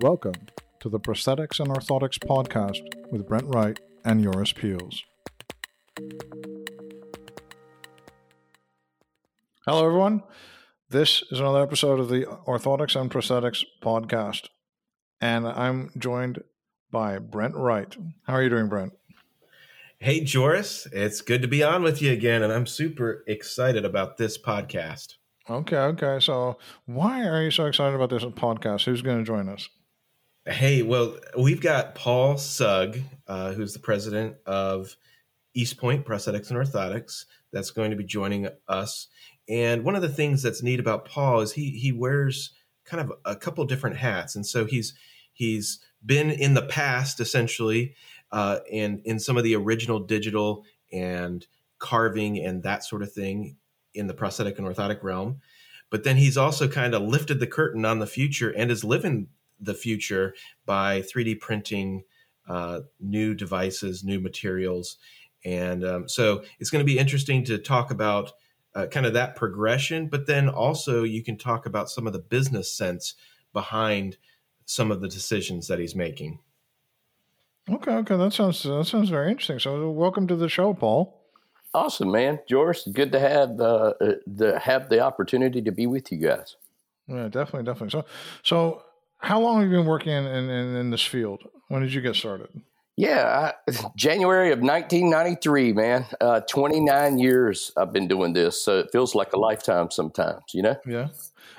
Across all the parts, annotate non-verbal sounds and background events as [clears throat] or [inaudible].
Welcome to the Prosthetics and Orthotics Podcast with Brent Wright and Joris Peels. Hello, everyone. This is another episode of the Orthotics and Prosthetics Podcast, and I'm joined by Brent Wright. How are you doing, Brent? Hey, Joris. It's good to be on with you again, and I'm super excited about this podcast. Okay, okay. So, why are you so excited about this podcast? Who's going to join us? Hey, well, we've got Paul Sugg, uh, who's the president of Eastpoint Prosthetics and Orthotics, that's going to be joining us. And one of the things that's neat about Paul is he he wears kind of a couple different hats, and so he's he's been in the past essentially, uh, and in some of the original digital and carving and that sort of thing in the prosthetic and orthotic realm. But then he's also kind of lifted the curtain on the future and is living the future by 3D printing uh, new devices, new materials. And um, so it's going to be interesting to talk about uh, kind of that progression, but then also you can talk about some of the business sense behind some of the decisions that he's making. Okay, okay, that sounds that sounds very interesting. So, welcome to the show, Paul. Awesome, man, Joris. Good to have uh, the have the opportunity to be with you guys. Yeah, definitely, definitely. So, so how long have you been working in, in, in this field? When did you get started? Yeah, I, January of 1993, man. Uh, 29 years I've been doing this, so it feels like a lifetime sometimes, you know? Yeah.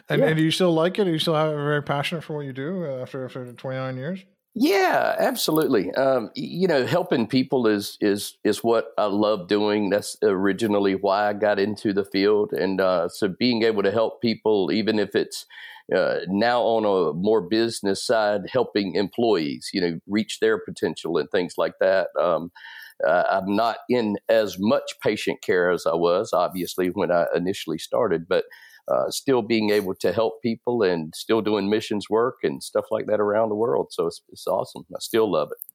And, yeah. and do you still like it? Are you still very passionate for what you do after, after 29 years? Yeah, absolutely. Um, you know, helping people is is is what I love doing. That's originally why I got into the field, and uh, so being able to help people, even if it's uh, now on a more business side, helping employees, you know, reach their potential and things like that. Um, uh, I'm not in as much patient care as I was, obviously, when I initially started, but uh, still being able to help people and still doing missions work and stuff like that around the world. So it's, it's awesome. I still love it.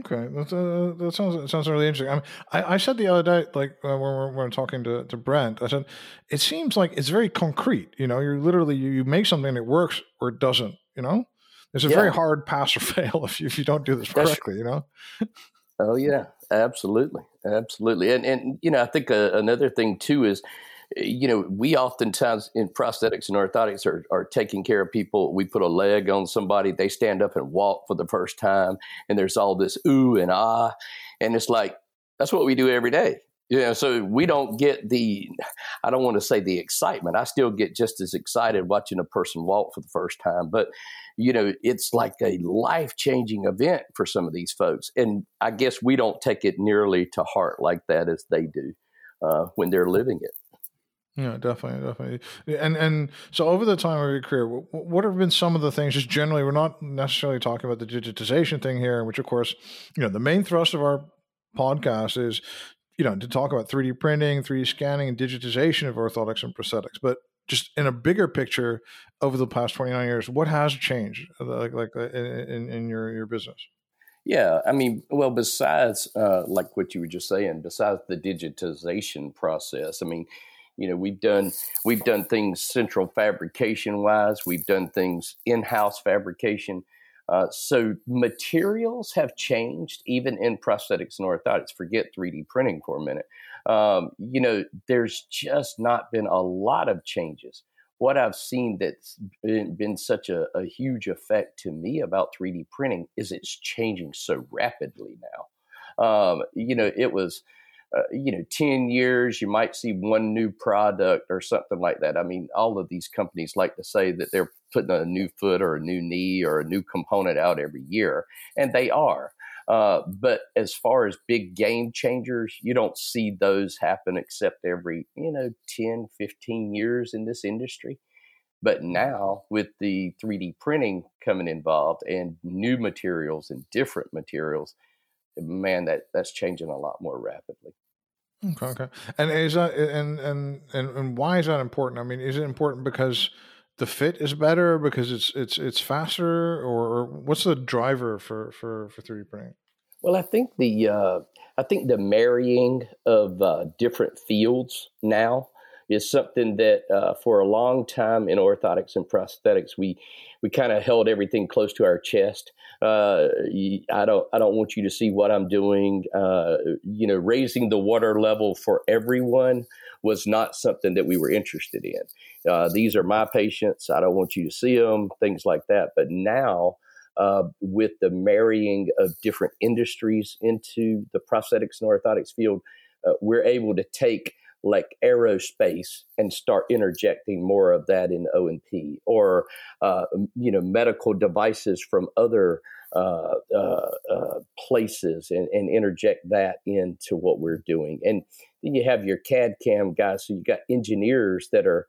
Okay, that's, uh, that sounds that sounds really interesting. I, mean, I, I said the other day, like uh, when we're, when we're talking to, to Brent, I said it seems like it's very concrete. You know, you're literally you, you make something that works or it doesn't. You know, it's a yeah. very hard pass or [laughs] fail if you, if you don't do this correctly. you know. oh yeah, absolutely, absolutely, and and you know I think uh, another thing too is you know, we oftentimes in prosthetics and orthotics are, are taking care of people. We put a leg on somebody, they stand up and walk for the first time, and there's all this ooh and ah. And it's like, that's what we do every day. You know, so we don't get the, I don't want to say the excitement. I still get just as excited watching a person walk for the first time. But, you know, it's like a life changing event for some of these folks. And I guess we don't take it nearly to heart like that as they do uh, when they're living it. Yeah, definitely, definitely. And and so over the time of your career, what have been some of the things? Just generally, we're not necessarily talking about the digitization thing here, which of course, you know, the main thrust of our podcast is, you know, to talk about 3D printing, 3D scanning, and digitization of orthotics and prosthetics. But just in a bigger picture, over the past 29 years, what has changed, uh, like like uh, in in your your business? Yeah, I mean, well, besides uh, like what you were just saying, besides the digitization process, I mean you know we've done we've done things central fabrication wise we've done things in-house fabrication uh, so materials have changed even in prosthetics and orthotics. Forget 3d printing for a minute. Um, you know there's just not been a lot of changes. What i've seen that's been, been such a, a huge effect to me about 3d printing is it's changing so rapidly now. Um, you know it was uh, you know, 10 years, you might see one new product or something like that. I mean, all of these companies like to say that they're putting a new foot or a new knee or a new component out every year, and they are. Uh, but as far as big game changers, you don't see those happen except every, you know, 10, 15 years in this industry. But now, with the 3D printing coming involved and new materials and different materials, man, that that's changing a lot more rapidly. Okay, okay. And is that and and and and why is that important? I mean, is it important because the fit is better because it's it's it's faster, or, what's the driver for for for three D printing? Well, I think the uh, I think the marrying of uh, different fields now is something that uh, for a long time in orthotics and prosthetics we we kind of held everything close to our chest. Uh, I don't I don't want you to see what I'm doing. Uh, you know, raising the water level for everyone was not something that we were interested in. Uh, these are my patients. I don't want you to see them. Things like that. But now. Uh, with the marrying of different industries into the prosthetics and orthotics field, uh, we're able to take like aerospace and start interjecting more of that in O and P, or uh, you know medical devices from other uh, uh, uh, places and, and, interject that into what we're doing. And then you have your CAD CAM guys, so you got engineers that are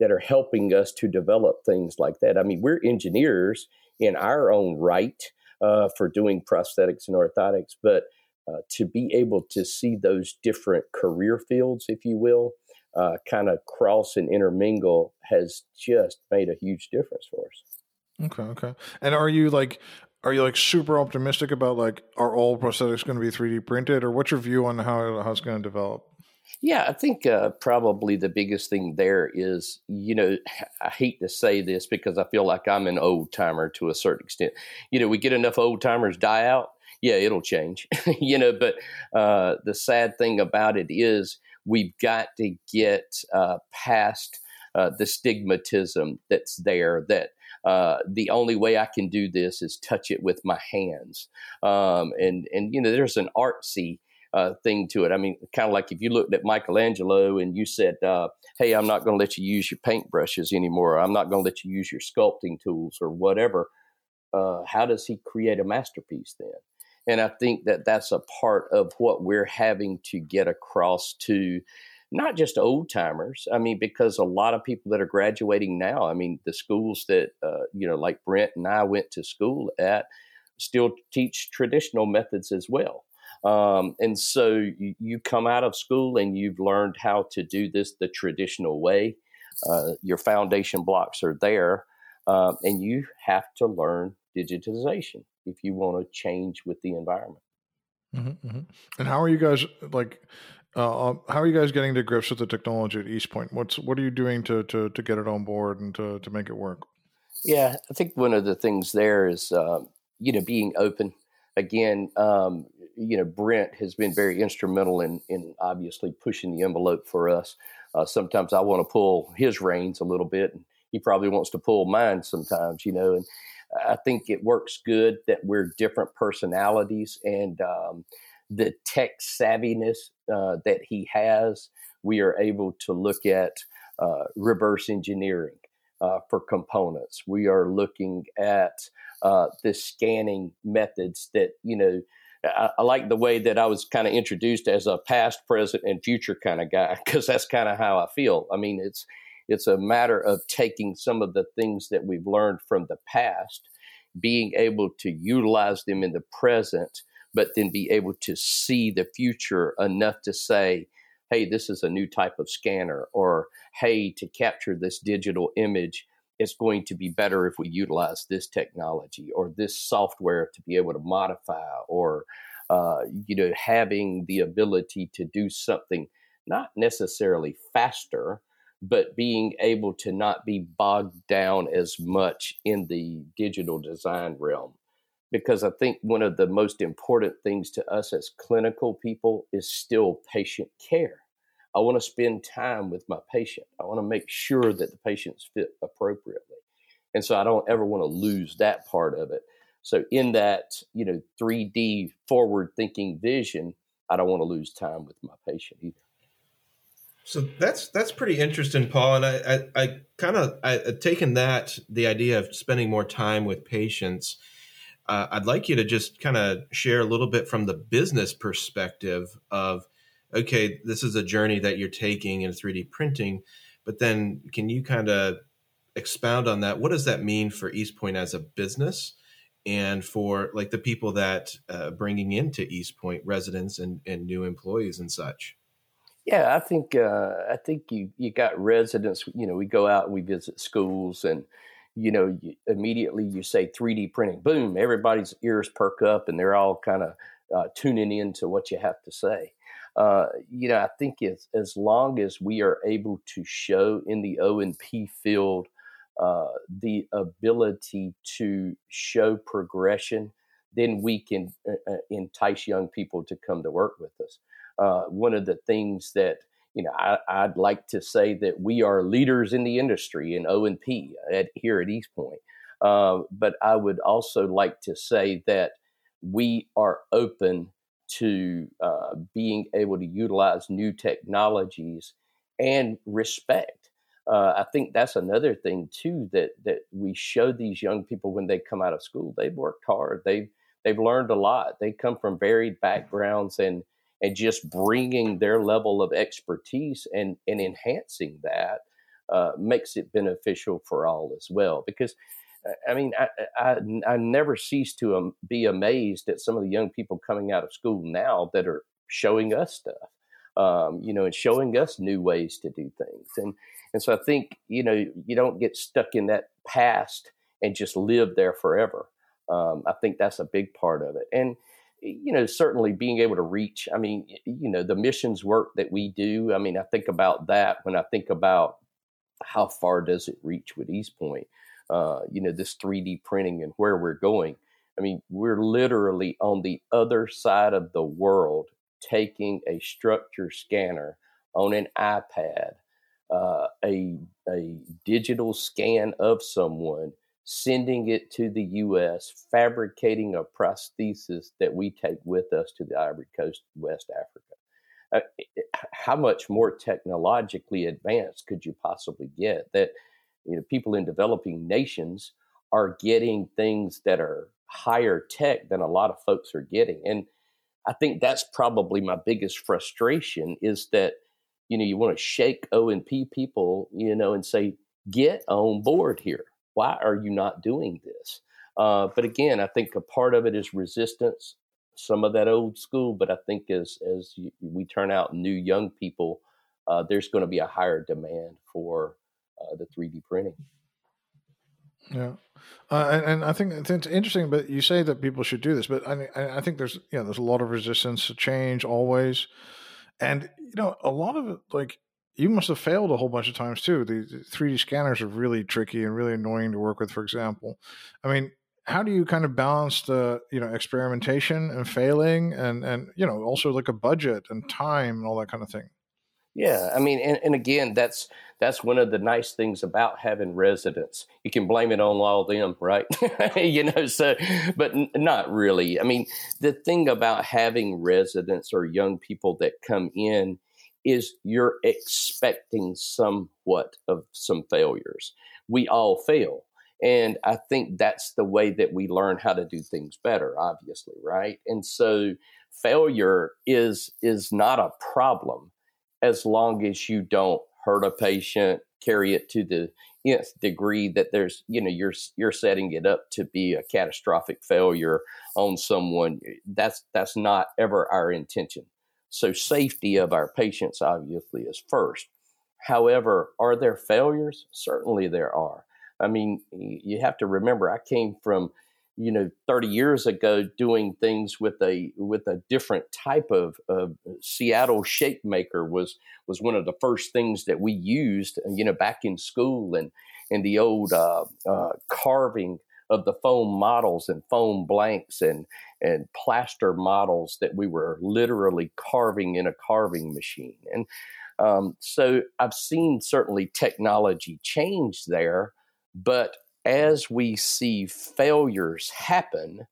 that are helping us to develop things like that. I mean, we're engineers in our own right uh, for doing prosthetics and orthotics, but uh, to be able to see those different career fields, if you will, uh, kind of cross and intermingle has just made a huge difference for us. Okay, okay. And are you like, are you like super optimistic about like are all prosthetics going to be 3D printed, or what's your view on how how it's going to develop? Yeah, I think uh, probably the biggest thing there is, you know, [laughs] I hate to say this because I feel like I'm an old timer to a certain extent. You know, we get enough old timers die out yeah, it'll change, [laughs] you know. But uh, the sad thing about it is we've got to get uh, past uh, the stigmatism that's there. That uh, the only way I can do this is touch it with my hands, um, and and you know, there's an artsy. Uh, thing to it. I mean, kind of like if you looked at Michelangelo and you said, uh, "Hey, I'm not going to let you use your paintbrushes anymore. I'm not going to let you use your sculpting tools or whatever." Uh, how does he create a masterpiece then? And I think that that's a part of what we're having to get across to not just old timers. I mean, because a lot of people that are graduating now, I mean, the schools that, uh, you know, like Brent and I went to school at still teach traditional methods as well. Um, and so you, you, come out of school and you've learned how to do this the traditional way. Uh, your foundation blocks are there, um, and you have to learn digitization if you want to change with the environment. Mm-hmm, mm-hmm. And how are you guys like? Uh, um, how are you guys getting to grips with the technology at Eastpoint? What's what are you doing to to to get it on board and to to make it work? Yeah, I think one of the things there is uh, you know being open. Again, um, you know Brent has been very instrumental in in obviously pushing the envelope for us. Uh, sometimes I want to pull his reins a little bit, and he probably wants to pull mine sometimes. You know, and I think it works good that we're different personalities and um, the tech savviness uh, that he has. We are able to look at uh, reverse engineering uh, for components. We are looking at uh, the scanning methods that, you know, I, I, like the way that I was kind of introduced as a past, present, and future kind of guy because that's kind of how I feel. I mean, it's it's a matter of taking some of the things that we've learned from the past, being able to utilize them in the present, but then be able to see the future enough to say, hey, this is a new type of scanner, or hey, to capture this digital image, it's going to be better if we utilize this technology or this software to be able to modify, or uh, you know, having the ability to do something not necessarily faster, but being able to not be bogged down as much in the digital design realm. Because I think one of the most important things to us as clinical people is still patient care. I want to spend time with my patient. I want to make sure that the patient's fit appropriately. And so I don't ever want to lose that part of it. So in that, you know, 3D forward thinking vision, I don't want to lose time with my patient either. So that's that's pretty interesting, Paul. And I I, I kind of I taken that the idea of spending more time with patients. Uh, I'd like you to just kind of share a little bit from the business perspective of, okay, this is a journey that you're taking in 3D printing, but then can you kind of expound on that? What does that mean for Eastpoint as a business? and for like the people that uh, bringing into Eastpoint residents and, and new employees and such. Yeah, I think uh, I think you you got residents. You know, we go out and we visit schools, and you know, you, immediately you say 3D printing, boom, everybody's ears perk up, and they're all kind of uh, tuning into what you have to say. uh, you know, I think as, as long as we are able to show in the O and P field uh, the ability to show progression, then we can uh, uh, entice young people to come to work with us. Uh, one of the things that you know, I, would like to say that we are leaders in the industry in O and P at, here at Eastpoint. Uh, but I would also like to say that we are open to uh, being able to utilize new technologies and respect. Uh, I think that's another thing too that that we show these young people when they come out of school. They've worked hard. They've they've learned a lot. They come from varied backgrounds and and just bringing their level of expertise and and enhancing that uh, makes it beneficial for all as well. Because I mean, I, I, I never cease to um, be amazed at some of the young people coming out of school now that are showing us stuff, um, you know, and showing us new ways to do things. And and so I think you know you don't get stuck in that past and just live there forever. Um, I think that's a big part of it. And you know, certainly being able to reach. I mean, you know, the missions work that we do. I mean, I think about that when I think about how far does it reach with Eastpoint uh, you know, this 3D printing and where we're going. I mean, we're literally on the other side of the world taking a structure scanner on an iPad, uh, a, a digital scan of someone, sending it to the U.S., fabricating a prosthesis that we take with us to the Ivory Coast, West Africa. Uh, how much more technologically advanced could you possibly get? That you know, people in developing nations are getting things that are higher tech than a lot of folks are getting. And I think that's probably my biggest frustration is that, you know, you want to shake O and P people, you know, and say, get on board here. Why are you not doing this? Uh, but again, I think a part of it is resistance, some of that old school. But I think as as you, we turn out new young people, uh, there's going to be a higher demand for uh, the 3D printing. Yeah, uh, and, and, I think it's interesting. But you say that people should do this, but I, I think there's you know there's a lot of resistance to change always, and you know a lot of it like you must have failed a whole bunch of times too. The, the 3D scanners are really tricky and really annoying to work with. For example, I mean, how do you kind of balance the you know experimentation and failing, and and you know also like a budget and time and all that kind of thing? Yeah, I mean, and, and again, that's that's one of the nice things about having residents. You can blame it on all them, right? [laughs] you know, so, but n- not really. I mean, the thing about having residents or young people that come in is you're expecting somewhat of some failures. We all fail. And I think that's the way that we learn how to do things better, obviously, right? And so failure is is not a problem as long as you don't hurt a patient, carry it to the nth degree that there's, you know, you're you're setting it up to be a catastrophic failure on someone. That's that's not ever our intention. So safety of our patients obviously is first. However, are there failures? Certainly there are. I mean, you have to remember I came from you know 30 years ago doing things with a with a different type of, of Seattle shape maker was was one of the first things that we used you know back in school and and the old uh, uh, carving of the foam models and foam blanks and and plaster models that we were literally carving in a carving machine. And um, so I've seen certainly technology change there but as we see failures happen,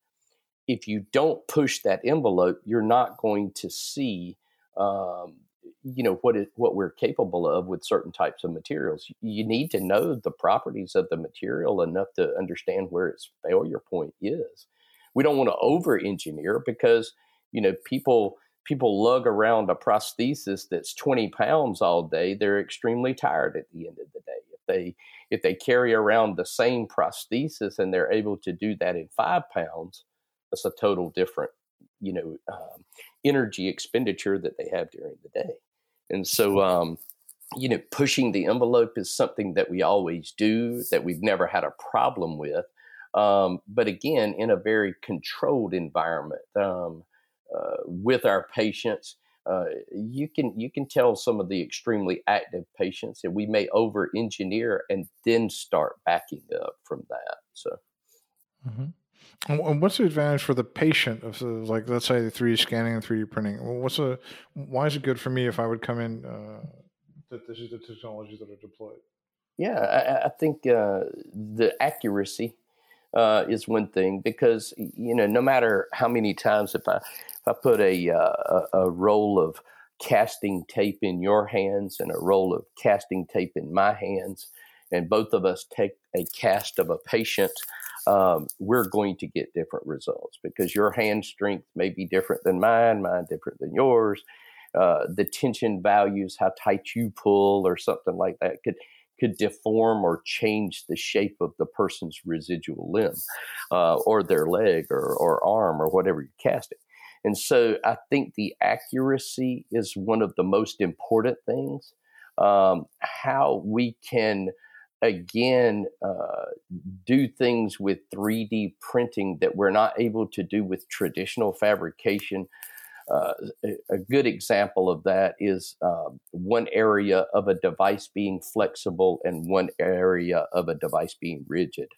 if you don't push that envelope, you're not going to see, um, you know, what it, what we're capable of with certain types of materials. You need to know the properties of the material enough to understand where its failure point is. We don't want to over engineer because you know people people lug around a prosthesis that's 20 pounds all day. They're extremely tired at the end of the day. If they if they carry around the same prosthesis and they're able to do that in five pounds, that's a total different, you know, um, energy expenditure that they have during the day. And so, um, you know, pushing the envelope is something that we always do, that we've never had a problem with. Um, but again, in a very controlled environment um, uh, with our patients, uh, you can you can tell some of the extremely active patients, and we may over engineer and then start backing up from that. So. Mm-hmm. And what's the advantage for the patient of like let's say the 3D scanning and 3D printing? What's a why is it good for me if I would come in uh, that this is the technologies that are deployed? Yeah, I, I think uh, the accuracy uh, is one thing because you know no matter how many times if I if I put a uh, a roll of casting tape in your hands and a roll of casting tape in my hands, and both of us take a cast of a patient um, we're going to get different results because your hand strength may be different than mine, mine different than yours. Uh, the tension values, how tight you pull, or something like that, could could deform or change the shape of the person's residual limb, uh, or their leg, or, or arm, or whatever you're casting. And so, I think the accuracy is one of the most important things. Um, how we can again uh, do things with 3D printing that we're not able to do with traditional fabrication. Uh, a, good example of that is uh, one area of a device being flexible and one area of a device being rigid.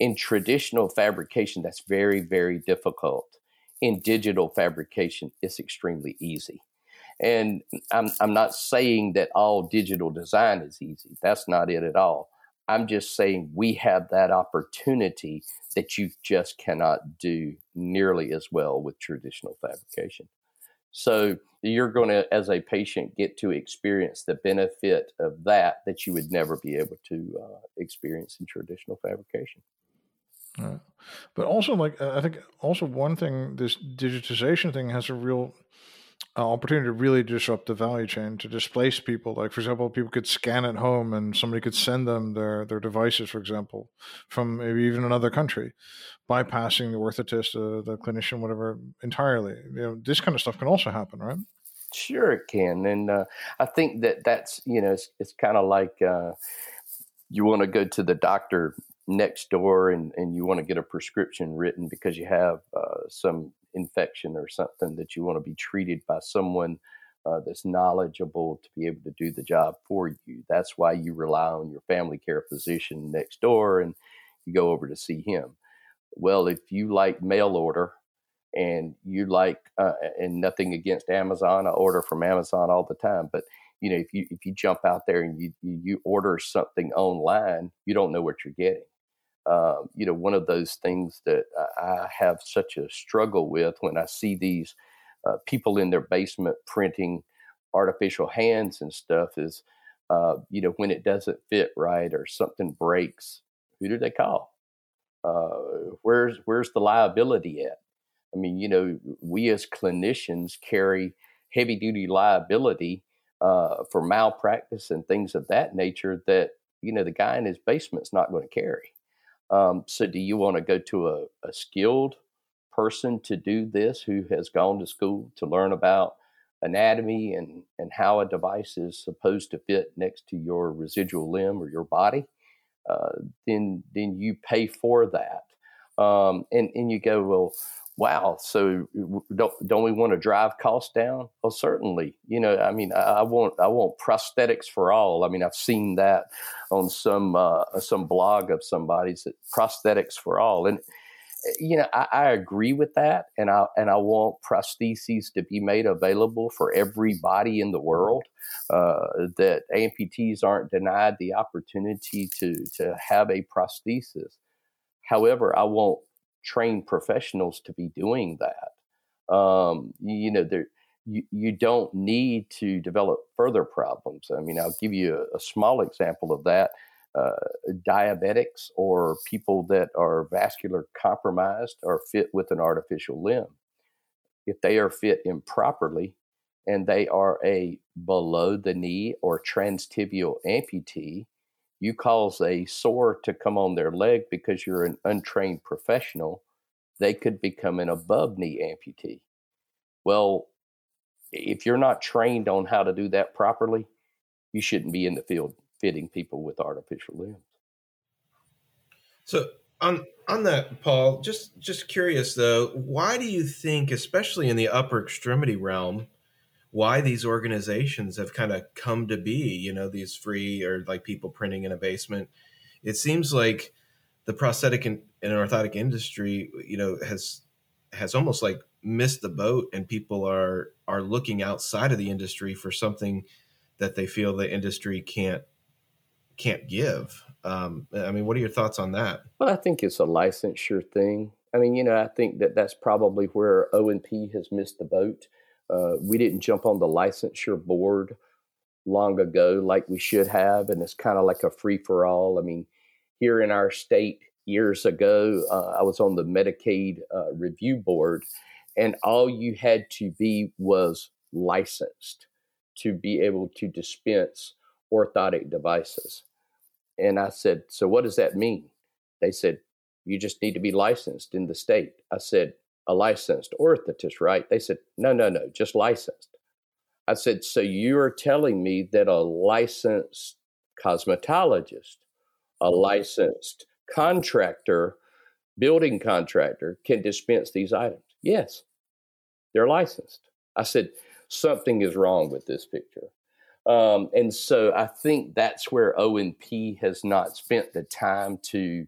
In traditional fabrication, that's very, very difficult. In digital fabrication, it's extremely easy. And I'm, I'm not saying that all digital design is easy. That's not it at all. I'm just saying we have that opportunity that you just cannot do nearly as well with traditional fabrication. So you're going to, as a patient, get to experience the benefit of that that you would never be able to uh, experience in traditional fabrication. Right. But also, like I think, also one thing, this digitization thing has a real opportunity to really disrupt the value chain to displace people. Like for example, people could scan at home and somebody could send them their their devices, for example, from maybe even another country, bypassing the orthotist, uh, the clinician, whatever, entirely. You know, this kind of stuff can also happen, right? Sure, it can, and uh, I think that that's you know it's, it's kind of like uh, you want to go to the doctor next door and, and you want to get a prescription written because you have uh, some infection or something that you want to be treated by someone uh, that's knowledgeable to be able to do the job for you. That's why you rely on your family care physician next door and you go over to see him. Well, if you like mail order and you like, uh, and nothing against Amazon, I order from Amazon all the time, but you know, if you if you jump out there and you you order something online, you don't know what you're getting uh, you know, one of those things that I have such a struggle with when I see these uh, people in their basement printing artificial hands and stuff is, uh, you know, when it doesn't fit right or something breaks, who do they call? Uh, where's where's the liability at? I mean, you know, we as clinicians carry heavy duty liability uh, for malpractice and things of that nature that you know the guy in his basement's not going to carry. Um, so, do you want to go to a, a, skilled person to do this who has gone to school to learn about anatomy and, and how a device is supposed to fit next to your residual limb or your body? Uh, then, then you pay for that. Um, and, and you go, well, wow, so don't don't we want to drive costs down? Well, certainly. You know, I mean, I, I, want I want prosthetics for all. I mean, I've seen that on some uh, some blog of somebody's that prosthetics for all, and eh, you know, I, I, agree with that, and I and I want prostheses to be made available for everybody in the world. Uh, that amputees aren't denied the opportunity to to have a prosthesis. However, I want trained professionals to be doing that. Um, you know, there, you, you don't need to develop further problems. I mean, I'll give you a, a small example of that. Uh, diabetics or people that are vascular compromised are fit with an artificial limb. If they are fit improperly and they are a below the knee or transtibial amputee, you cause a sore to come on their leg because you're an untrained professional, they could become an above knee amputee. Well, if you're not trained on how to do that properly, you shouldn't be in the field fitting people with artificial limbs. So on on that, Paul, just just curious though, why do you think, especially in the upper extremity realm, why these organizations have kind of come to be, you know, these free or like people printing in a basement. It seems like the prosthetic and, and orthotic industry, you know, has has almost like missed the boat and people are are looking outside of the industry for something that they feel the industry can't can't give. Um, I mean, what are your thoughts on that? Well, I think it's a licensure thing. I mean, you know, I think that that's probably where O and P has missed the boat. Uh, we didn't jump on the licensure board long ago like we should have, and it's kind of like a free for all. I mean, here in our state years ago, uh, I was on the Medicaid uh, review board, and all you had to be was licensed to be able to dispense orthotic devices. And I said, So what does that mean? They said, You just need to be licensed in the state. I said, A licensed orthotist, right? They said, No, no, no, just licensed. I said, So you're telling me that a licensed cosmetologist, a licensed contractor, building contractor can dispense these items? Yes, they're licensed. I said, Something is wrong with this picture. Um, and so I think that's where O&P has not spent the time to,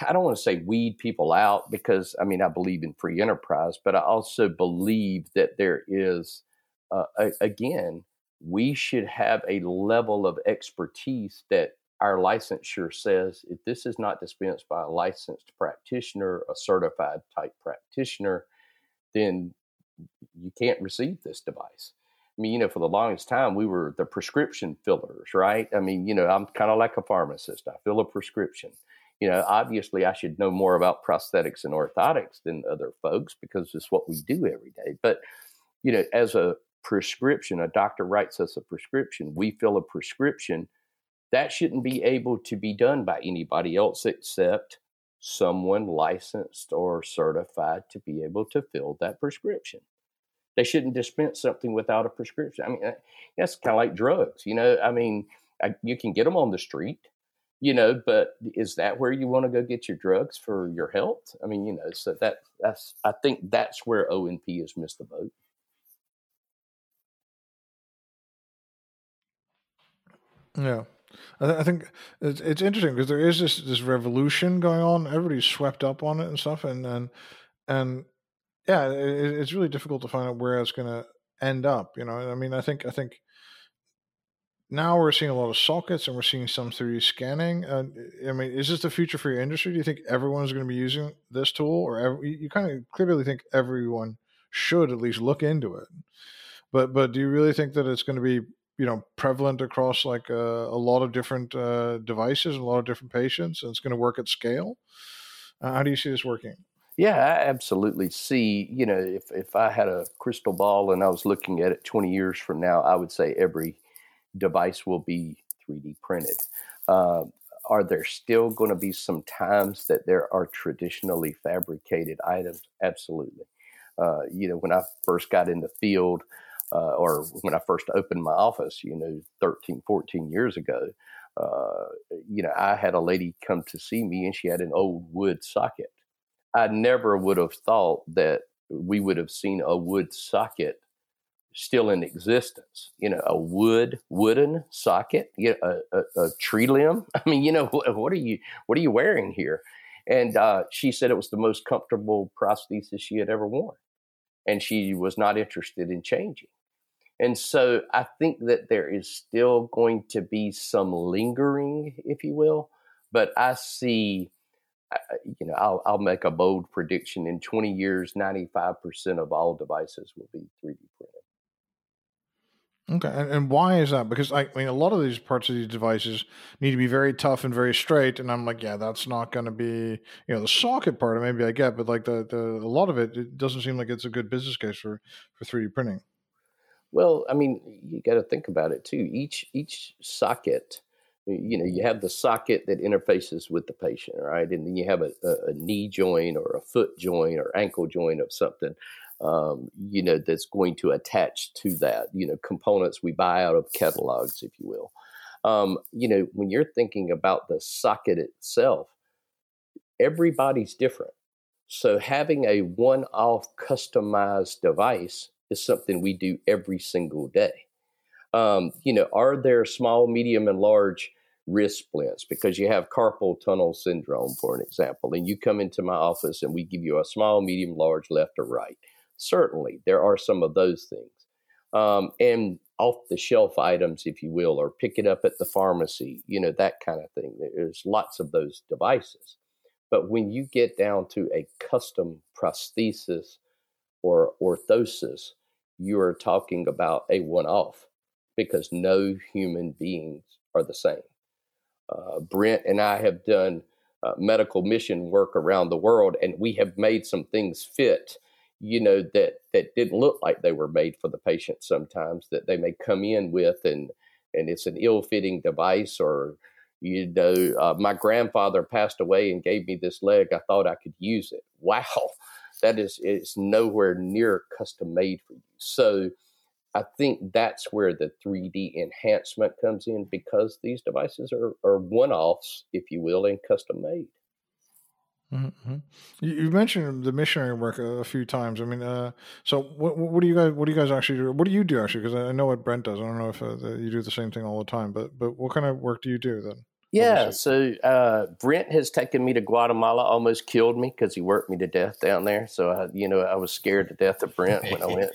I don't want to say weed people out because I mean, I believe in free enterprise, but I also believe that there is, uh, a, again, we should have a level of expertise that our licensure says if this is not dispensed by a licensed practitioner, a certified type practitioner, then you can't receive this device. I mean, you know, for the longest time, we were the prescription fillers, right? I mean, you know, I'm kind of like a pharmacist. I fill a prescription. You know, obviously, I should know more about prosthetics and orthotics than other folks because it's what we do every day. But, you know, as a prescription, a doctor writes us a prescription, we fill a prescription. That shouldn't be able to be done by anybody else except someone licensed or certified to be able to fill that prescription. They shouldn't dispense something without a prescription. I mean, that's kind of like drugs. You know, I mean, I, you can get them on the street, you know, but is that where you want to go get your drugs for your health? I mean, you know, so that that's I think that's where O and P has missed the boat. Yeah. I, th- I think it's, it's interesting because there is this, this revolution going on. Everybody's swept up on it and stuff, and and and yeah, it, it's really difficult to find out where it's going to end up. You know, I mean, I think I think now we're seeing a lot of sockets and we're seeing some 3D scanning. Uh, I mean, is this the future for your industry? Do you think everyone's going to be using this tool, or you kind of clearly think everyone should at least look into it? But but do you really think that it's going to be you know prevalent across like a, a lot of different uh, devices a lot of different patients, and it's going to work at scale? Uh, how do you see this working? Yeah, I absolutely see. You know, if if I had a crystal ball and I was looking at it 20 years from now, I would say every device will be 3D printed. Uh, are there still going to be some times that there are traditionally fabricated items? Absolutely. Uh, you know, when I first got in the field, uh, or when I first opened my office, you know, 13, 14 years ago, uh, you know, I had a lady come to see me and she had an old wood socket I never would have thought that we would have seen a wood socket still in existence. You know, a wood wooden socket, you know, a, a, a tree limb. [laughs] I mean, you know, what, what, are you what are you wearing here? And uh, she said it was the most comfortable prosthesis she had ever worn, and she was not interested in changing. And so I think that there is still going to be some lingering, if you will, but I see you know, I'll, I'll make a bold prediction. In 20 years, 95% of all devices will be 3D printed. Okay, and, and why is that? Because I, I mean, a lot of these parts of these devices need to be very tough and very straight, and I'm like, yeah, that's not going to be, you know, the socket part. Maybe I get, but like the, the a lot of it, it doesn't seem like it's a good business case for for 3D printing. Well, I mean, you got to think about it too. Each each socket you know you have the socket that interfaces with the patient right and then you have a, a knee joint or a foot joint or ankle joint of something um, you know that's going to attach to that you know components we buy out of catalogs if you will um, you know when you're thinking about the socket itself everybody's different so having a one-off customized device is something we do every single day. Um, you know, are there small, medium, and large wrist splints because you have carpal tunnel syndrome, for an example, and you come into my office and we give you a small, medium, large, left or right? Certainly, there are some of those things. Um, and off the shelf items, if you will, or pick it up at the pharmacy, you know, that kind of thing. There's lots of those devices. But when you get down to a custom prosthesis or orthosis, you are talking about a one off because no human beings are the same. Uh, Brent and I have done uh, medical mission work around the world, and we have made some things fit, you know, that that didn't look like they were made for the patient. Sometimes that they may come in with, and and it's an ill-fitting device, or you know, uh, my grandfather passed away and gave me this leg. I thought I could use it. [laughs] Wow, that is it's nowhere near custom made for you. So I think that's where the 3D enhancement comes in because these devices are, are one offs, if you will, and custom made. Mm-hmm. You mentioned the missionary work a, few times. I mean, uh, so what, what do you guys what do you guys actually do? What do you do actually? Because I know what Brent does. I don't know if uh, you do the same thing all the time, but but what kind of work do you do then? Yeah, so uh, Brent has taken me to Guatemala, almost killed me because he worked me to death down there. So I, you know, I was scared to death of Brent when I [laughs] went.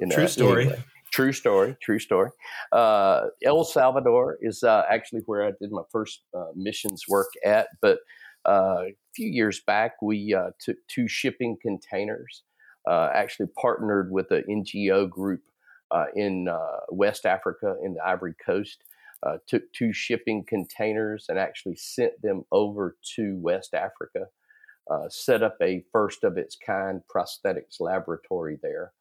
You know, True story. Anyway. True story. True story. Uh, El Salvador is uh, actually where I did my first uh, missions work at. But a few years back, we uh, took two shipping containers. Uh, actually partnered with an NGO group in West Africa, in the Ivory Coast. took two shipping containers and actually sent them over to West Africa. set up a first of its kind prosthetics laboratory there.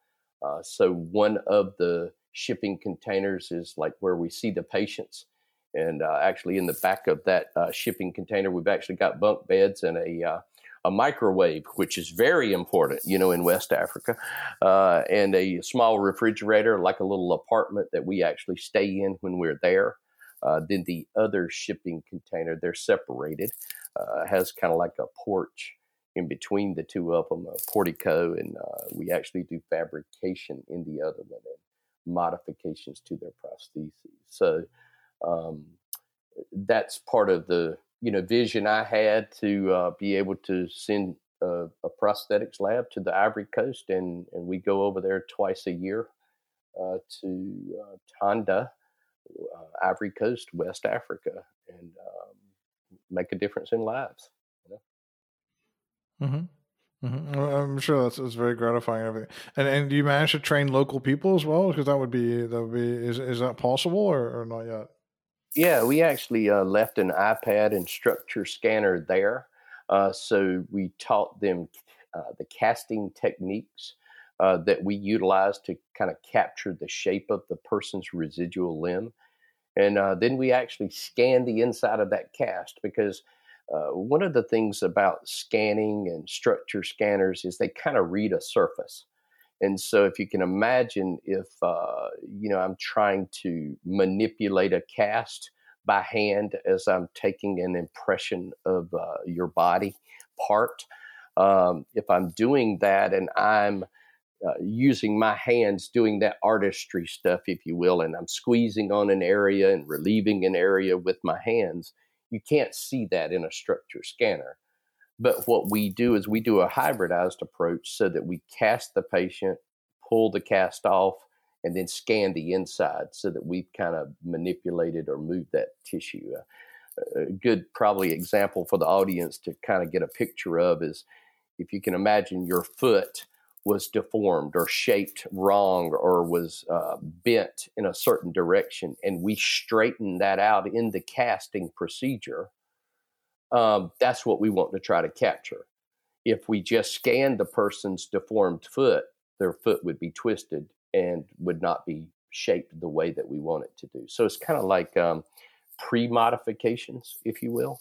Uh, so one of the shipping containers is like where we see the patients. And uh, actually, in the back of that uh, shipping container, we've actually got bunk beds and a uh, a microwave, which is very important, you know, in West Africa, uh, and a small refrigerator, like a little apartment that we actually stay in when we're there. Uh, then the other shipping container, they're separated, has kind of like a porch in between the two of them, a portico, and uh, we actually do fabrication in the other one and modifications to their prostheses. So um, that's part of the you know vision I had to uh, be able to send a, a, prosthetics lab to the Ivory Coast, and and we go over there twice a year uh, to uh, Tanda, uh, Ivory Coast, West Africa, and um, make a difference in lives. Mm-hmm. Mm-hmm. I'm sure that's, that's very gratifying. And. And and do you manage to train local people as well? Because that would be that would be is is that possible or, or not yet? Yeah, we actually uh, left an iPad and structure scanner there, uh, so we taught them uh, the casting techniques uh, that we utilize to kind of capture the shape of the person's residual limb, and uh, then we actually scan the inside of that cast because uh, one of the things about scanning and structure scanners is they kind of read a surface. And so, if you can imagine, if uh, you know I'm trying to manipulate a cast by hand as I'm taking an impression of uh, your body part, um, if I'm doing that and I'm uh, using my hands doing that artistry stuff, if you will, and I'm squeezing on an area and relieving an area with my hands, you can't see that in a structure scanner. But what we do is we do a hybridized approach so that we cast the patient, pull the cast off, and then scan the inside so that we've kind of manipulated or moved that tissue. Uh, a good, probably, example for the audience to kind of get a picture of is if you can imagine your foot was deformed or shaped wrong or was uh, bent in a certain direction, and we straighten that out in the casting procedure, um, that's what we want to try to capture. If we just scan the person's deformed foot, their foot would be twisted and would not be shaped the way that we want it to do. So it's kind of like um, pre modifications, if you will,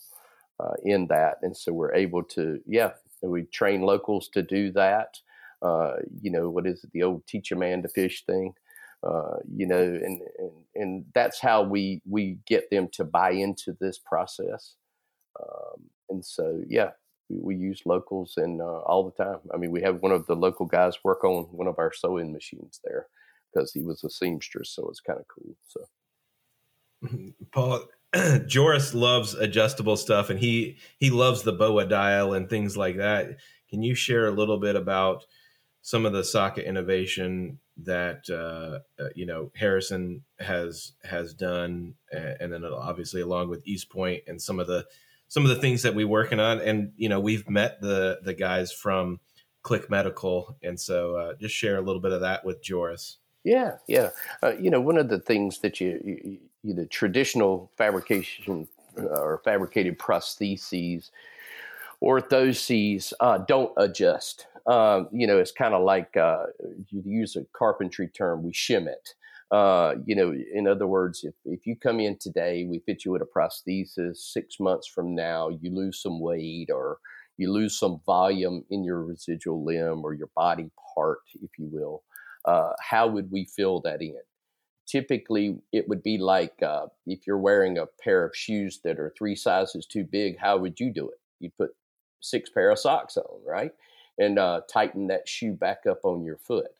uh, in that. And so we're able to, yeah, we train locals to do that uh, you know, what is it, the old teach a man to fish thing. Uh, you know, and, and and that's how we we get them to buy into this process. Um, and so, yeah, we, we use locals and uh, all the time. I mean, we have one of the local guys work on one of our sewing machines there because he was a seamstress, so it's kind of cool. So, Paul [clears throat] Joris loves adjustable stuff, and he he loves the boa dial and things like that. Can you share a little bit about some of the socket innovation that uh, uh, you know Harrison has has done, and then obviously along with Eastpoint and some of the some of the things that we're working on. And you know, we've met the the guys from Click Medical, and so uh, just share a little bit of that with Joris. Yeah, yeah. Uh, you know, one of the things that you, you, you the traditional fabrication uh, or fabricated prostheses, orthoses uh, don't adjust. Um, you know, it's kind of like uh, you use a carpentry term, we shim it. Uh, you know, in other words, if, if you come in today, we fit you with a prosthesis, six months from now, you lose some weight or you lose some volume in your residual limb or your body part, if you will. Uh, how would we fill that in? Typically, it would be like uh, if you're wearing a pair of shoes that are three sizes too big, how would you do it? You'd put six pair of socks on, right? And uh, tighten that shoe back up on your foot.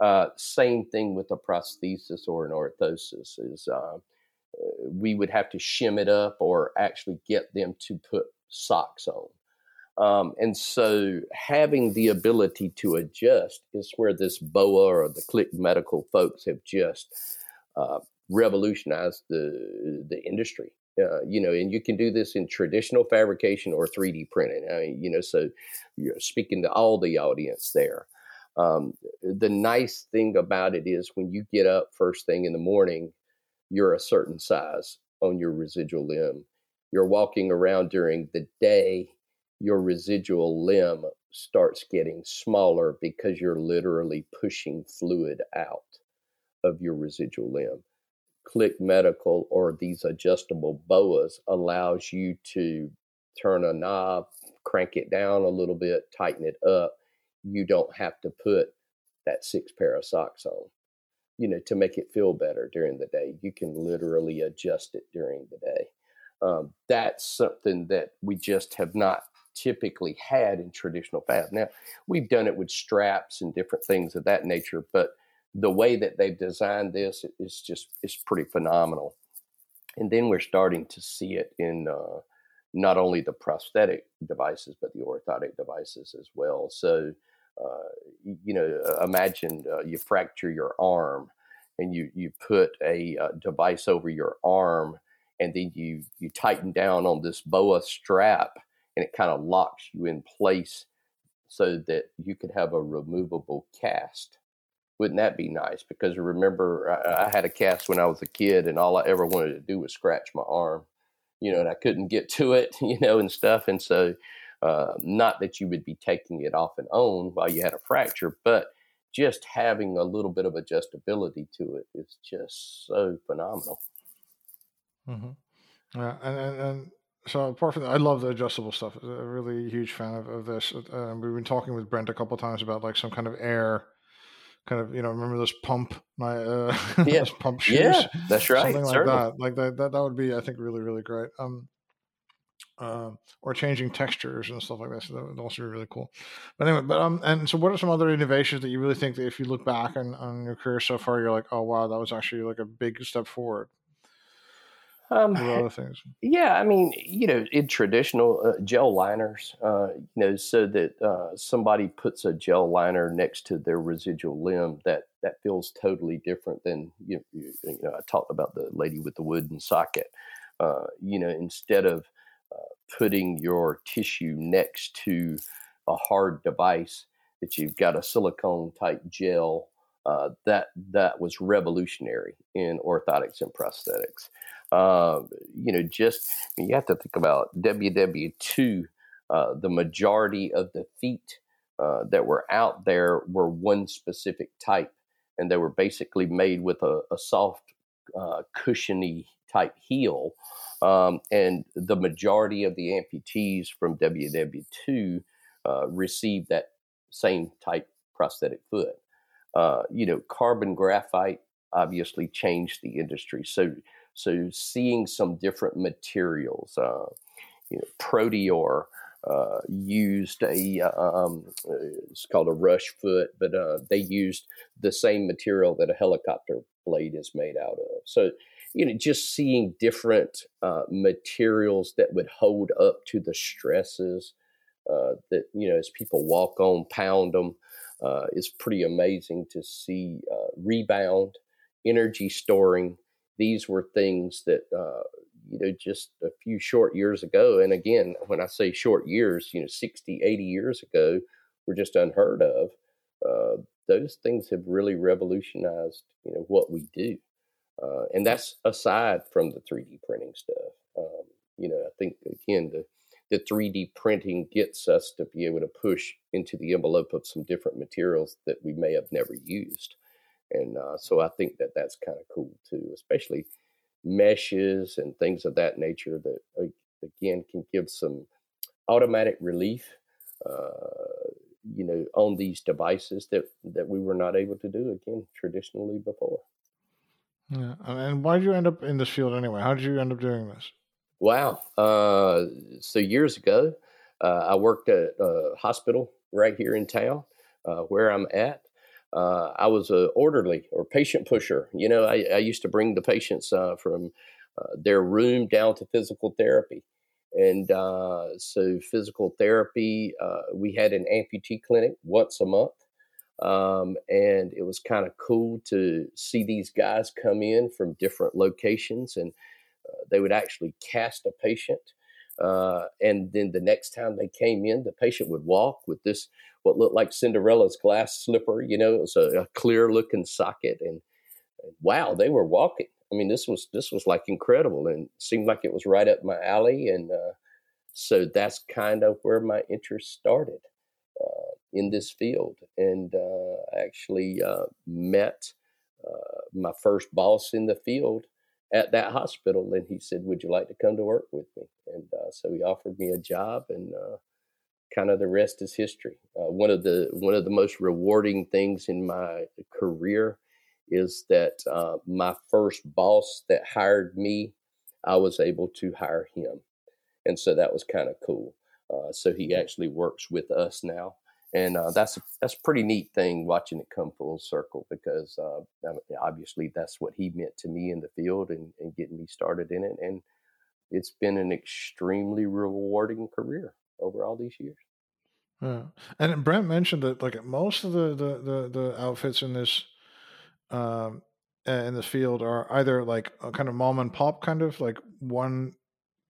Uh, same thing with a prosthesis or an orthosis is uh, we would have to shim it up or actually get them to put socks on. Um, and so having the ability to adjust is where this BOA or the Click Medical folks have just uh, revolutionized the the industry. Uh, you know, and you can do this in traditional fabrication or 3D printing. I mean, you know, so you're speaking to all the audience there. Um, the nice thing about it is when you get up first thing in the morning, you're a certain size on your residual limb. You're walking around during the day, your residual limb starts getting smaller because you're literally pushing fluid out of your residual limb. Click Medical or these adjustable boas allows you to turn a knob, crank it down a little bit, tighten it up, you don't have to put that six pair of socks on you know to make it feel better during the day. You can literally adjust it during the day. Um, that's something that we just have not typically had in traditional fab now we've done it with straps and different things of that nature but the way that they've designed this is just it's pretty phenomenal. And then we're starting to see it in uh, not only the prosthetic devices but the orthotic devices as well. So you know, uh, imagine uh, you fracture your arm and you, you put a uh, device over your arm and then you, you tighten down on this boa strap and it kind of locks you in place so that you could have a removable cast. Wouldn't that be nice? Because remember, I, I had a cast when I was a kid and all I ever wanted to do was scratch my arm, you know, and I couldn't get to it, [laughs] you know, and stuff. And so, uh, not that you would be taking it off and on while you had a fracture, but just having a little bit of adjustability to it is just so phenomenal. Mm-hmm. Yeah, and, and, and so apart from that, I love the adjustable stuff. I'm a really huge fan of, of this. Um, we've been talking with Brent a couple times about like some kind of air, kind of you know, remember this pump, my uh, [laughs] yeah, pump shoes, yeah, that's right, something like certainly. that. Like that, that, that would be, I think, really, really great. Um, uh, or changing textures and stuff like that. So that would also be really cool. But anyway, but um, and so what are some other innovations that you really think that if you look back on, on your career so far, you're like, oh wow, that was actually like a big step forward. Um, other things. Yeah, I mean, you know, in traditional uh, gel liners, uh, you know, so that uh, somebody puts a gel liner next to their residual limb, that that feels totally different than you. You, you know, I talked about the lady with the wooden socket. Uh, you know, instead of putting your tissue next to a hard device that you've got a silicone type gel uh, that that was revolutionary in orthotics and prosthetics. Uh, you know, just you have to think about WW2. Uh, the majority of the feet uh, that were out there were one specific type, and they were basically made with a, a soft, uh, cushiony type heel um, and the majority of the amputees from WW2 uh, received that same type prosthetic foot. Uh, you know, carbon graphite obviously changed the industry. So, so seeing some different materials, uh, you know, Proteor, uh, used a um, it's called a rush foot, but uh, they used the same material that a helicopter blade is made out of. So you know, just seeing different uh, materials that would hold up to the stresses uh, that you know as people walk on, pound them, uh, is pretty amazing to see uh, rebound, energy storing. These were things that you know, just a few short years ago. And again, when I say short years, you know, 60, 80 years ago, were just unheard of. Uh, those things have really revolutionized, you know, what we do. Uh, and that's aside from the 3D printing stuff. Um, you know, I think again, the, the 3D printing gets us to be able to push into the envelope of some different materials that we may have never used. And uh, so I think that that's kind of cool too, especially meshes and things of that nature that again can give some automatic relief uh, you know on these devices that that we were not able to do again traditionally before yeah and why did you end up in this field anyway how did you end up doing this wow uh, so years ago uh, i worked at a hospital right here in town uh, where i'm at uh, I was a orderly or patient pusher. You know, I, I used to bring the patients uh, from uh, their room down to physical therapy. And so, physical therapy, we had an amputee clinic once a month. Um, and it was kind of cool to see these guys come in from different locations and uh, they would actually cast a patient. and then the next time they came in, the patient would walk with this what looked like Cinderella's glass slipper. You know, it was a, a clear looking socket, and, and wow, they were walking. I mean, this was this was like incredible, and seemed like it was right up my alley. And uh, so that's kind of where my interest started uh, in this field, and uh, actually uh, met uh, my first boss in the field at that hospital, and he said, "Would you like to come to work with me?" And uh, so he offered me a job, and kind of the rest is history. Uh, one of the one of the most rewarding things in my career is that uh, my first boss that hired me, I was able to hire him, and so that was kind of cool. Uh, so he actually works with us now, and uh, that's a, that's a pretty neat thing watching it come full circle because uh, obviously that's what he meant to me in the field and, and getting me started in it, and it's been an extremely rewarding career over all these years. Yeah, and Brent mentioned that like most of the the the, the outfits in this um in the field are either like a kind of mom and pop kind of like one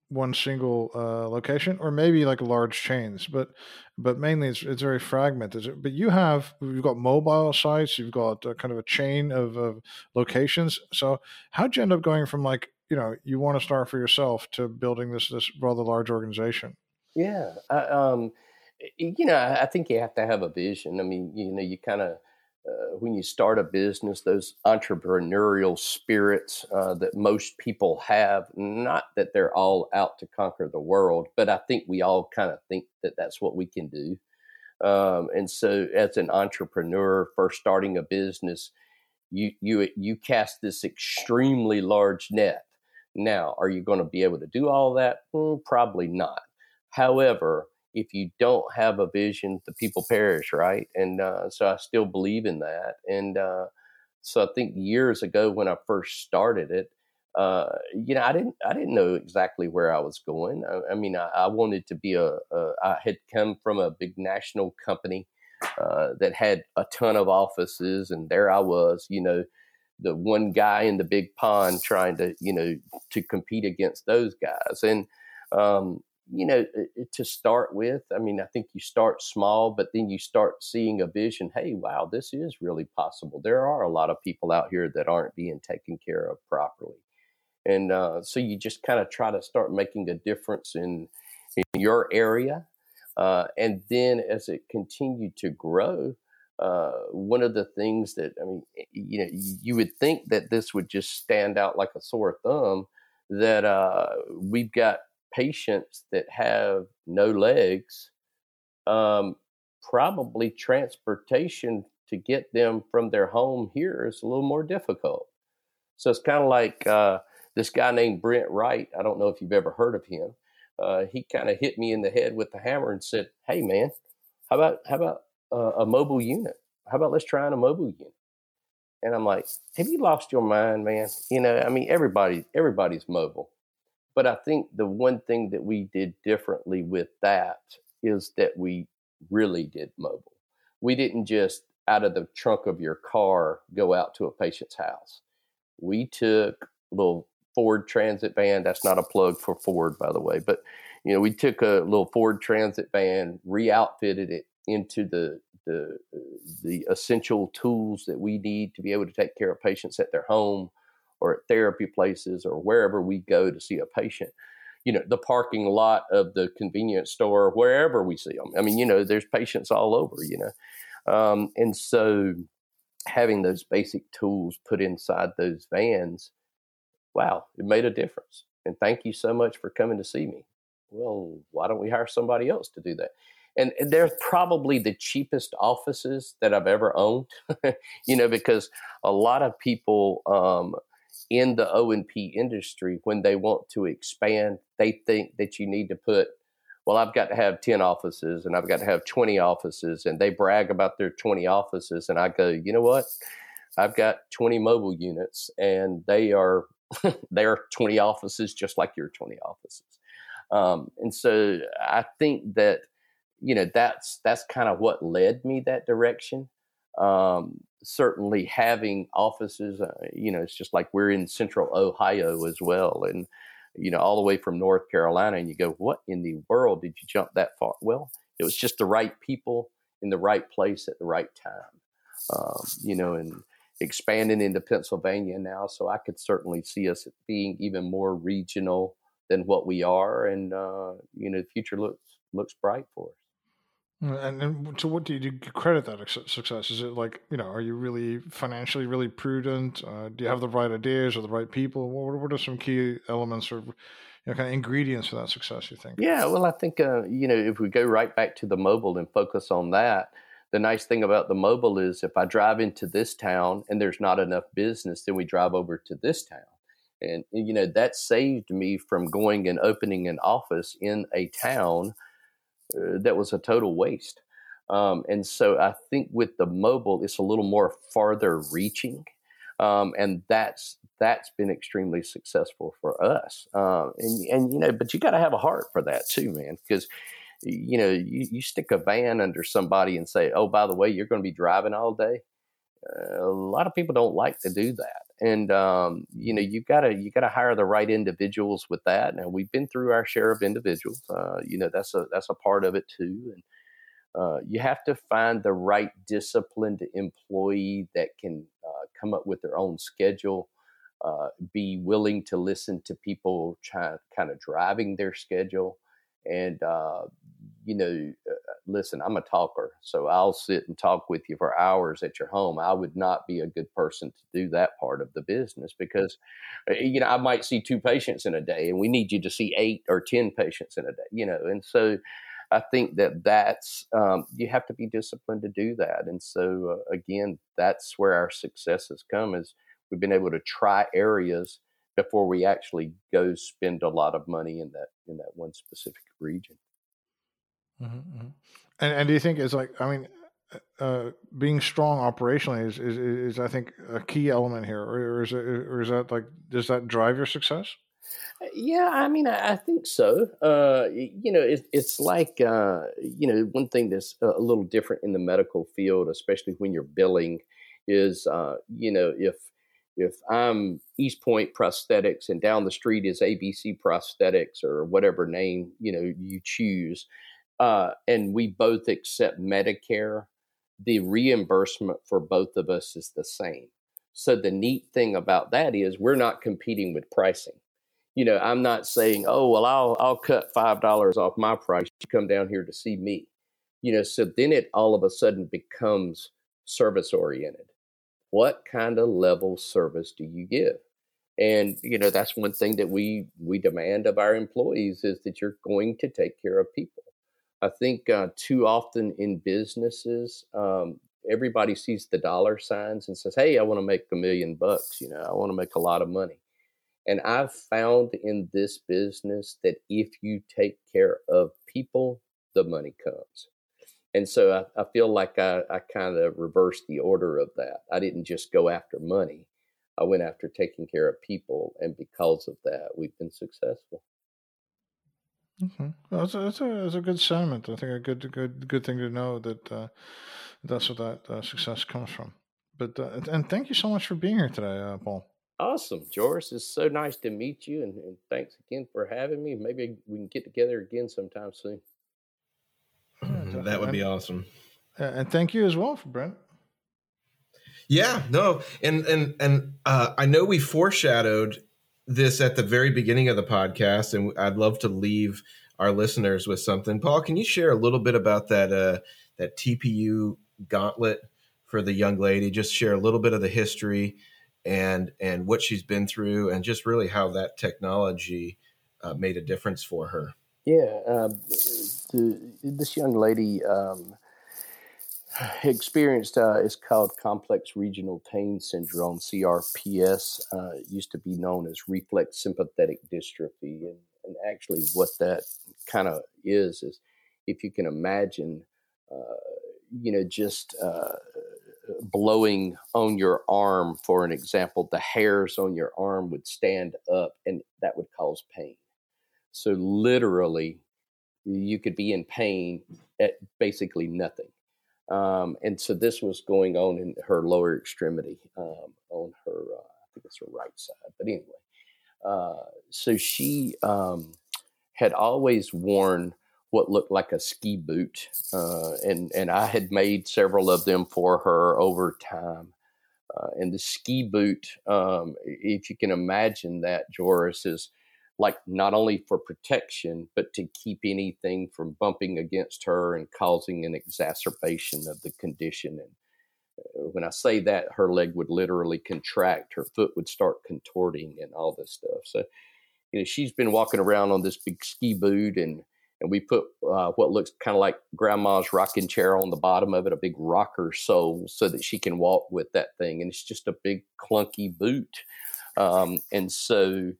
one single uh, location or maybe like large chains but but mainly it's, it's very fragmented. But you have you've got mobile sites you've got kind of a chain of, of locations. So how'd you end up going from like you know you want to start for yourself to building this this rather large organization? Yeah, I, um, you know, I think you have to have a vision. I mean, you know, you kind of uh, when you start a business, those entrepreneurial spirits uh, that most people have, not that they're all out to conquer the world, but I think we all kind of think that that's what we can do. Um, and so, as an entrepreneur, first starting a business, you you you cast this extremely large net. Now, are you going to be able to do all that? Mm, probably not. However, if you don't have a vision, the people perish, right? And uh, so I still believe in that. And uh, so I think years ago when I first started it, uh, you know, I didn't I didn't know exactly where I was going. I, I mean, I, I, wanted to be a, a. I had come from a big national company uh, that had a ton of offices, and there I was, you know, the one guy in the big pond trying to, you know, to compete against those guys. And um, you know, to start with, I mean, I think you start small, but then you start seeing a vision. Hey, wow, this is really possible. There are a lot of people out here that aren't being taken care of properly, and uh, so you just kind of try to start making a difference in in your area, uh, and then as it continued to grow. Uh, one of the things that I mean, you know, you would think that this would just stand out like a sore thumb. That uh, we've got patients that have no legs, um, probably transportation to get them from their home here is a little more difficult. So it's kind of like uh, this guy named Brent Wright. I don't know if you've ever heard of him, uh, he kind of hit me in the head with the hammer and said, "Hey, man, how about how about uh, a mobile unit? How about let's try on a mobile unit?" And I'm like, "Have you lost your mind, man? You know, I mean, everybody everybody's mobile, but I think the one thing that we did differently with that is that we really did mobile. We didn't just out of the trunk of your car go out to a patient's house. We took a little Ford Transit van. That's not a plug for Ford, by the way, but you know, we took a little Ford Transit van, re-outfitted it into the the uh, the essential tools that we need to be able to take care of patients at their home or at therapy places or wherever we go to see a patient. You know, the parking lot of the convenience store, wherever we see them. I mean, you know, there's patients all over. You know, um, and so having those basic tools put inside those vans wow, it made a difference. And thank you so much for coming to see me. Well, why don't we hire somebody else to do that? And, they're probably the cheapest offices that I've ever owned, [laughs] you know, because a lot of people um, in the O and P industry, when they want to expand, they think that you need to put well, I've got to have 10 offices and I've got to have 20 offices, and they brag about their 20 offices. And I go, you know what? I've got 20 mobile units, and they are [laughs] they are 20 offices just like your 20 offices. Um, and so I think that, you know, that's, that's kind of what led me that direction. Um, certainly having offices, uh, you know, it's just like we're in central Ohio as well. And, you know, all the way from North Carolina and you go, what in the world did you jump that far? Well, it was just the right people in the right place at the right time. Um, you know, and expanding into Pennsylvania now, so I could certainly see us being even more regional than what we are, and uh, you know, the future looks looks bright for us. And, and so, what do you, credit that success? Is it like you know, are you really financially really prudent? Uh, do you have the right ideas or the right people? What, what are some key elements or you know, kind of ingredients for that success? You think? Yeah, well, I think uh, you know, if we go right back to the mobile and focus on that, the nice thing about the mobile is if I drive into this town and there's not enough business, then we drive over to this town. And, you know, that saved me from going and opening an office in a town that was a total waste. Um, and so I think with the mobile, it's a little more farther reaching. Um, and that's that's been extremely successful for us. Uh, and and you know, but you got to have a heart for that too, man, because you know, you, you stick a van under somebody and say, oh, by the way, you're going to be driving all day. Uh, a lot of people don't like to do that. And, um, you know, you gotta, you gotta hire the right individuals with that. Now we've been through our share of individuals. Uh, you know, that's a, that's a part of it too. And, uh, you have to find the right disciplined employee that can uh, come up with their own schedule, uh, be willing to listen to people try, kind of driving their schedule, and uh, you know, uh, listen, I'm a talker, so I'll sit and talk with you for hours at your home. I would not be a good person to do that part of the business because, uh, you know, I might see two patients in a day, and we need you to see eight or ten patients in a day, you know, and so. I think that that's um, you have to be disciplined to do that, and so uh, again, that's where our success has come. Is we've been able to try areas before we actually go spend a lot of money in that in that one specific region. Mm-hmm, mm-hmm. And and do you think it's like I mean, uh, being strong operationally is, is is I think a key element here, or, is it or is that like does that drive your success? Uh, yeah, I mean, I, I think so. Uh, you know, it, it's like uh, you know one thing that's a little different in the medical field, especially when you're billing, is uh, you know if if I'm Eastpoint Prosthetics and down the street is ABC Prosthetics or whatever name you know you choose, uh, and we both accept Medicare, the reimbursement for both of us is the same. So the neat thing about that is we're not competing with pricing. You know, I'm not saying, oh well, I'll I'll cut five dollars off my price. You come down here to see me. You know, so then it all of a sudden becomes service oriented what kind of level service do you give? And you know that's one thing that we we demand of our employees is that you're going to take care of people. I think uh, too often in businesses, um, everybody sees the dollar signs and says, "Hey, I want to make a million bucks. You know, I want to make a lot of money." And I've found in this business that if you take care of people, the money comes. And so I, I feel like I, I kind of reversed the order of that. I didn't just go after money, I went after taking care of people. And because of that, we've been successful. Okay. Well, that's, a, that's, a, that's a good sentiment. I think a good good good thing to know that uh, that's where that uh, success comes from. But uh, and thank you so much for being here today, uh, Paul. Awesome, Joris. It's so nice to meet you, and, and, thanks again for having me. Maybe we can get together again sometime soon. That would be awesome. And thank you as well for Brent. Yeah, no, and and and uh, I know we foreshadowed this at the very beginning of the podcast, and I'd love to leave our listeners with something. Paul, can you share a little bit about that uh, that TPU gauntlet for the young lady? Just share a little bit of the history and and what she's been through, and just really how that technology uh, made a difference for her. Yeah, um, the, this young lady um, experienced uh, is called complex regional pain syndrome crps uh, used to be known as reflex sympathetic dystrophy. And, and actually what that kind of is is if you can imagine uh, you know just uh, blowing on your arm for an example the hairs on your arm would stand up and that would cause pain. So literally you could be in pain at basically nothing um, and so this was going on in her lower extremity um, on her, uh, I think it's her right side. But anyway, uh, so she um, had always worn what looked like a ski boot, uh, and and I had made several of them for her over time. Uh, and the ski boot, um, if you can imagine that, Joris is like not only for protection, but to keep anything from bumping against her and causing an exacerbation of the condition. And uh, when I say that, her leg would literally contract, her foot would start contorting, and all this stuff. So, you know, she's been walking around on this big ski boot, and and we put uh, what looks kind of like grandma's rocking chair on the bottom of it, a big rocker sole, so that she can walk with that thing. And it's just a big clunky boot. Um, and so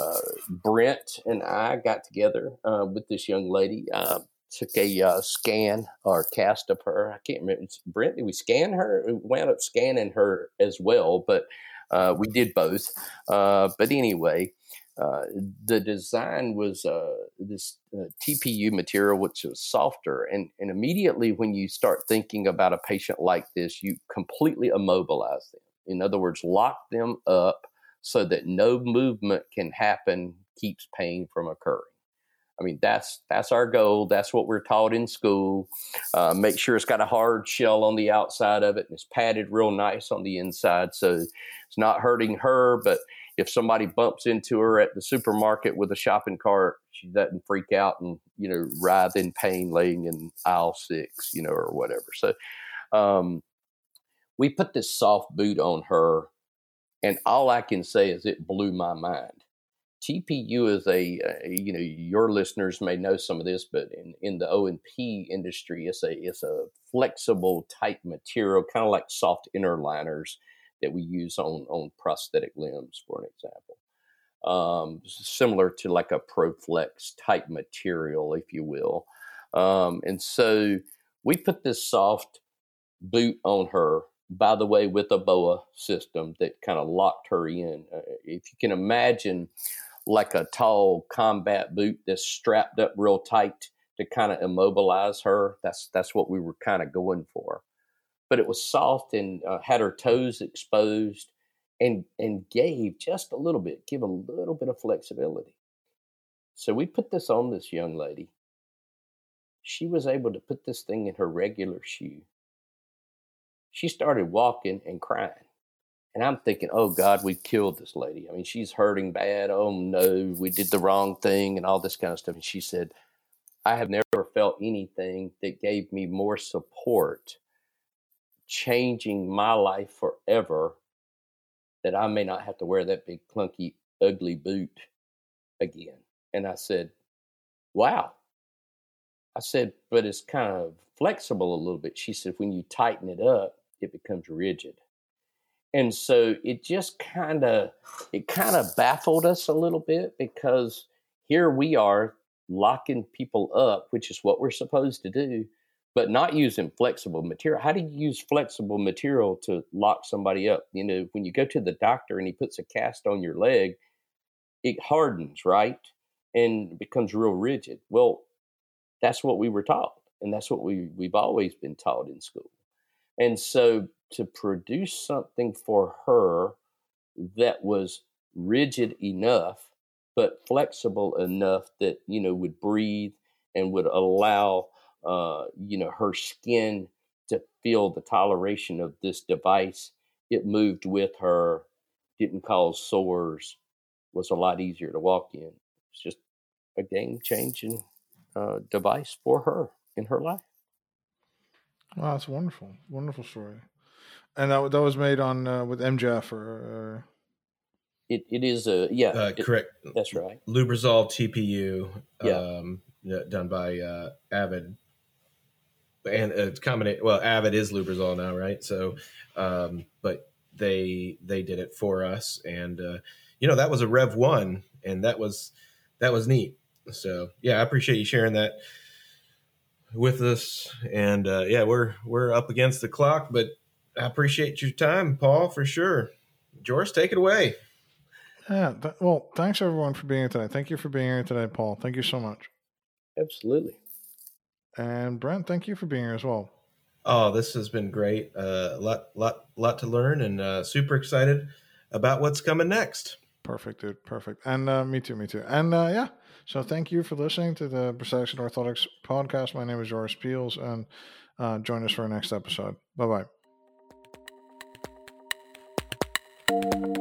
uh, Brent and I got together uh, with this young lady. Uh, took a uh, scan or cast of her. I can't remember. Brent, did we scan her? We wound up scanning her as well, but uh, we did both. Uh, but anyway, the design was this TPU material, which was softer. And, and immediately when you start thinking about a patient like this, you completely immobilize them. In other words, lock them up so that no movement can happen keeps pain from occurring. I mean, that's that's our goal. That's what we're taught in school. Uh, make sure it's got a hard shell on the outside of it and it's padded real nice on the inside, so it's not hurting her. But if somebody bumps into her at the supermarket with a shopping cart, she doesn't freak out and you know writhe in pain, laying in aisle six, you know, or whatever. So um, we put this soft boot on her and all I can say is it blew my mind. TPU is a, uh, you know, your listeners may know some of this, but in, in the O and P industry, it's a it's a flexible type material, kind of like soft inner liners that we use on on prosthetic limbs, for an example. Um, similar to like a Proflex type material, if you will. Um, and so we put this soft boot on her by the way, with a BOA system that kind of locked her in. Uh, if you can imagine, like a tall combat boot that's strapped up real tight to kind of immobilize her, that's that's what we were kind of going for. But it was soft and uh, had her toes exposed, and and gave just a little bit, give a little bit of flexibility. So we put this on this young lady. She was able to put this thing in her regular shoe she started walking and crying. And I'm thinking, oh God, we killed this lady. I mean, she's hurting bad. Oh no, we did the wrong thing and all this kind of stuff. And she said, I have never felt anything that gave me more support, changing my life forever, that I may not have to wear that big, clunky, ugly boot again. And I said, wow. I said, but it's kind of flexible a little bit. She said, when you tighten it up, it becomes rigid. and so it just kind of it kind of baffled us a little bit because here we are locking people up, which is what we're supposed to do, but not using flexible material. How do you use flexible material to lock somebody up? You know, when you go to the doctor and he puts a cast on your leg, it hardens, right? And becomes real rigid. Well, that's what we were taught. And that's what we, we've always been taught in school. And so to produce something for her that was rigid enough but flexible enough that you know would breathe and would allow uh, you know her skin to feel the toleration of this device. It moved with her, didn't cause sores, was a lot easier to walk in. It's just a game changing uh, device for her in her life. Wow, that's wonderful, wonderful story. And that that was made on uh, with MJF or. or it, it is a yeah uh, it, correct that's right lubrizol tpu yeah. um, done by uh, avid and it's combination well avid is lubrizol now right so um, but they they did it for us and uh, you know that was a rev one and that was that was neat so yeah i appreciate you sharing that with us and uh, yeah we're we're up against the clock but i appreciate your time paul for sure Joris, take it away yeah. Th- well, thanks everyone for being here today. Thank you for being here today, Paul. Thank you so much. Absolutely. And Brent, thank you for being here as well. Oh, this has been great. Uh, a lot, lot, lot to learn, and uh, super excited about what's coming next. Perfect, dude. Perfect. And uh, me too. Me too. And uh, yeah. So thank you for listening to the Prosthetics and Orthotics podcast. My name is Joris Peels, and uh, join us for our next episode. Bye bye.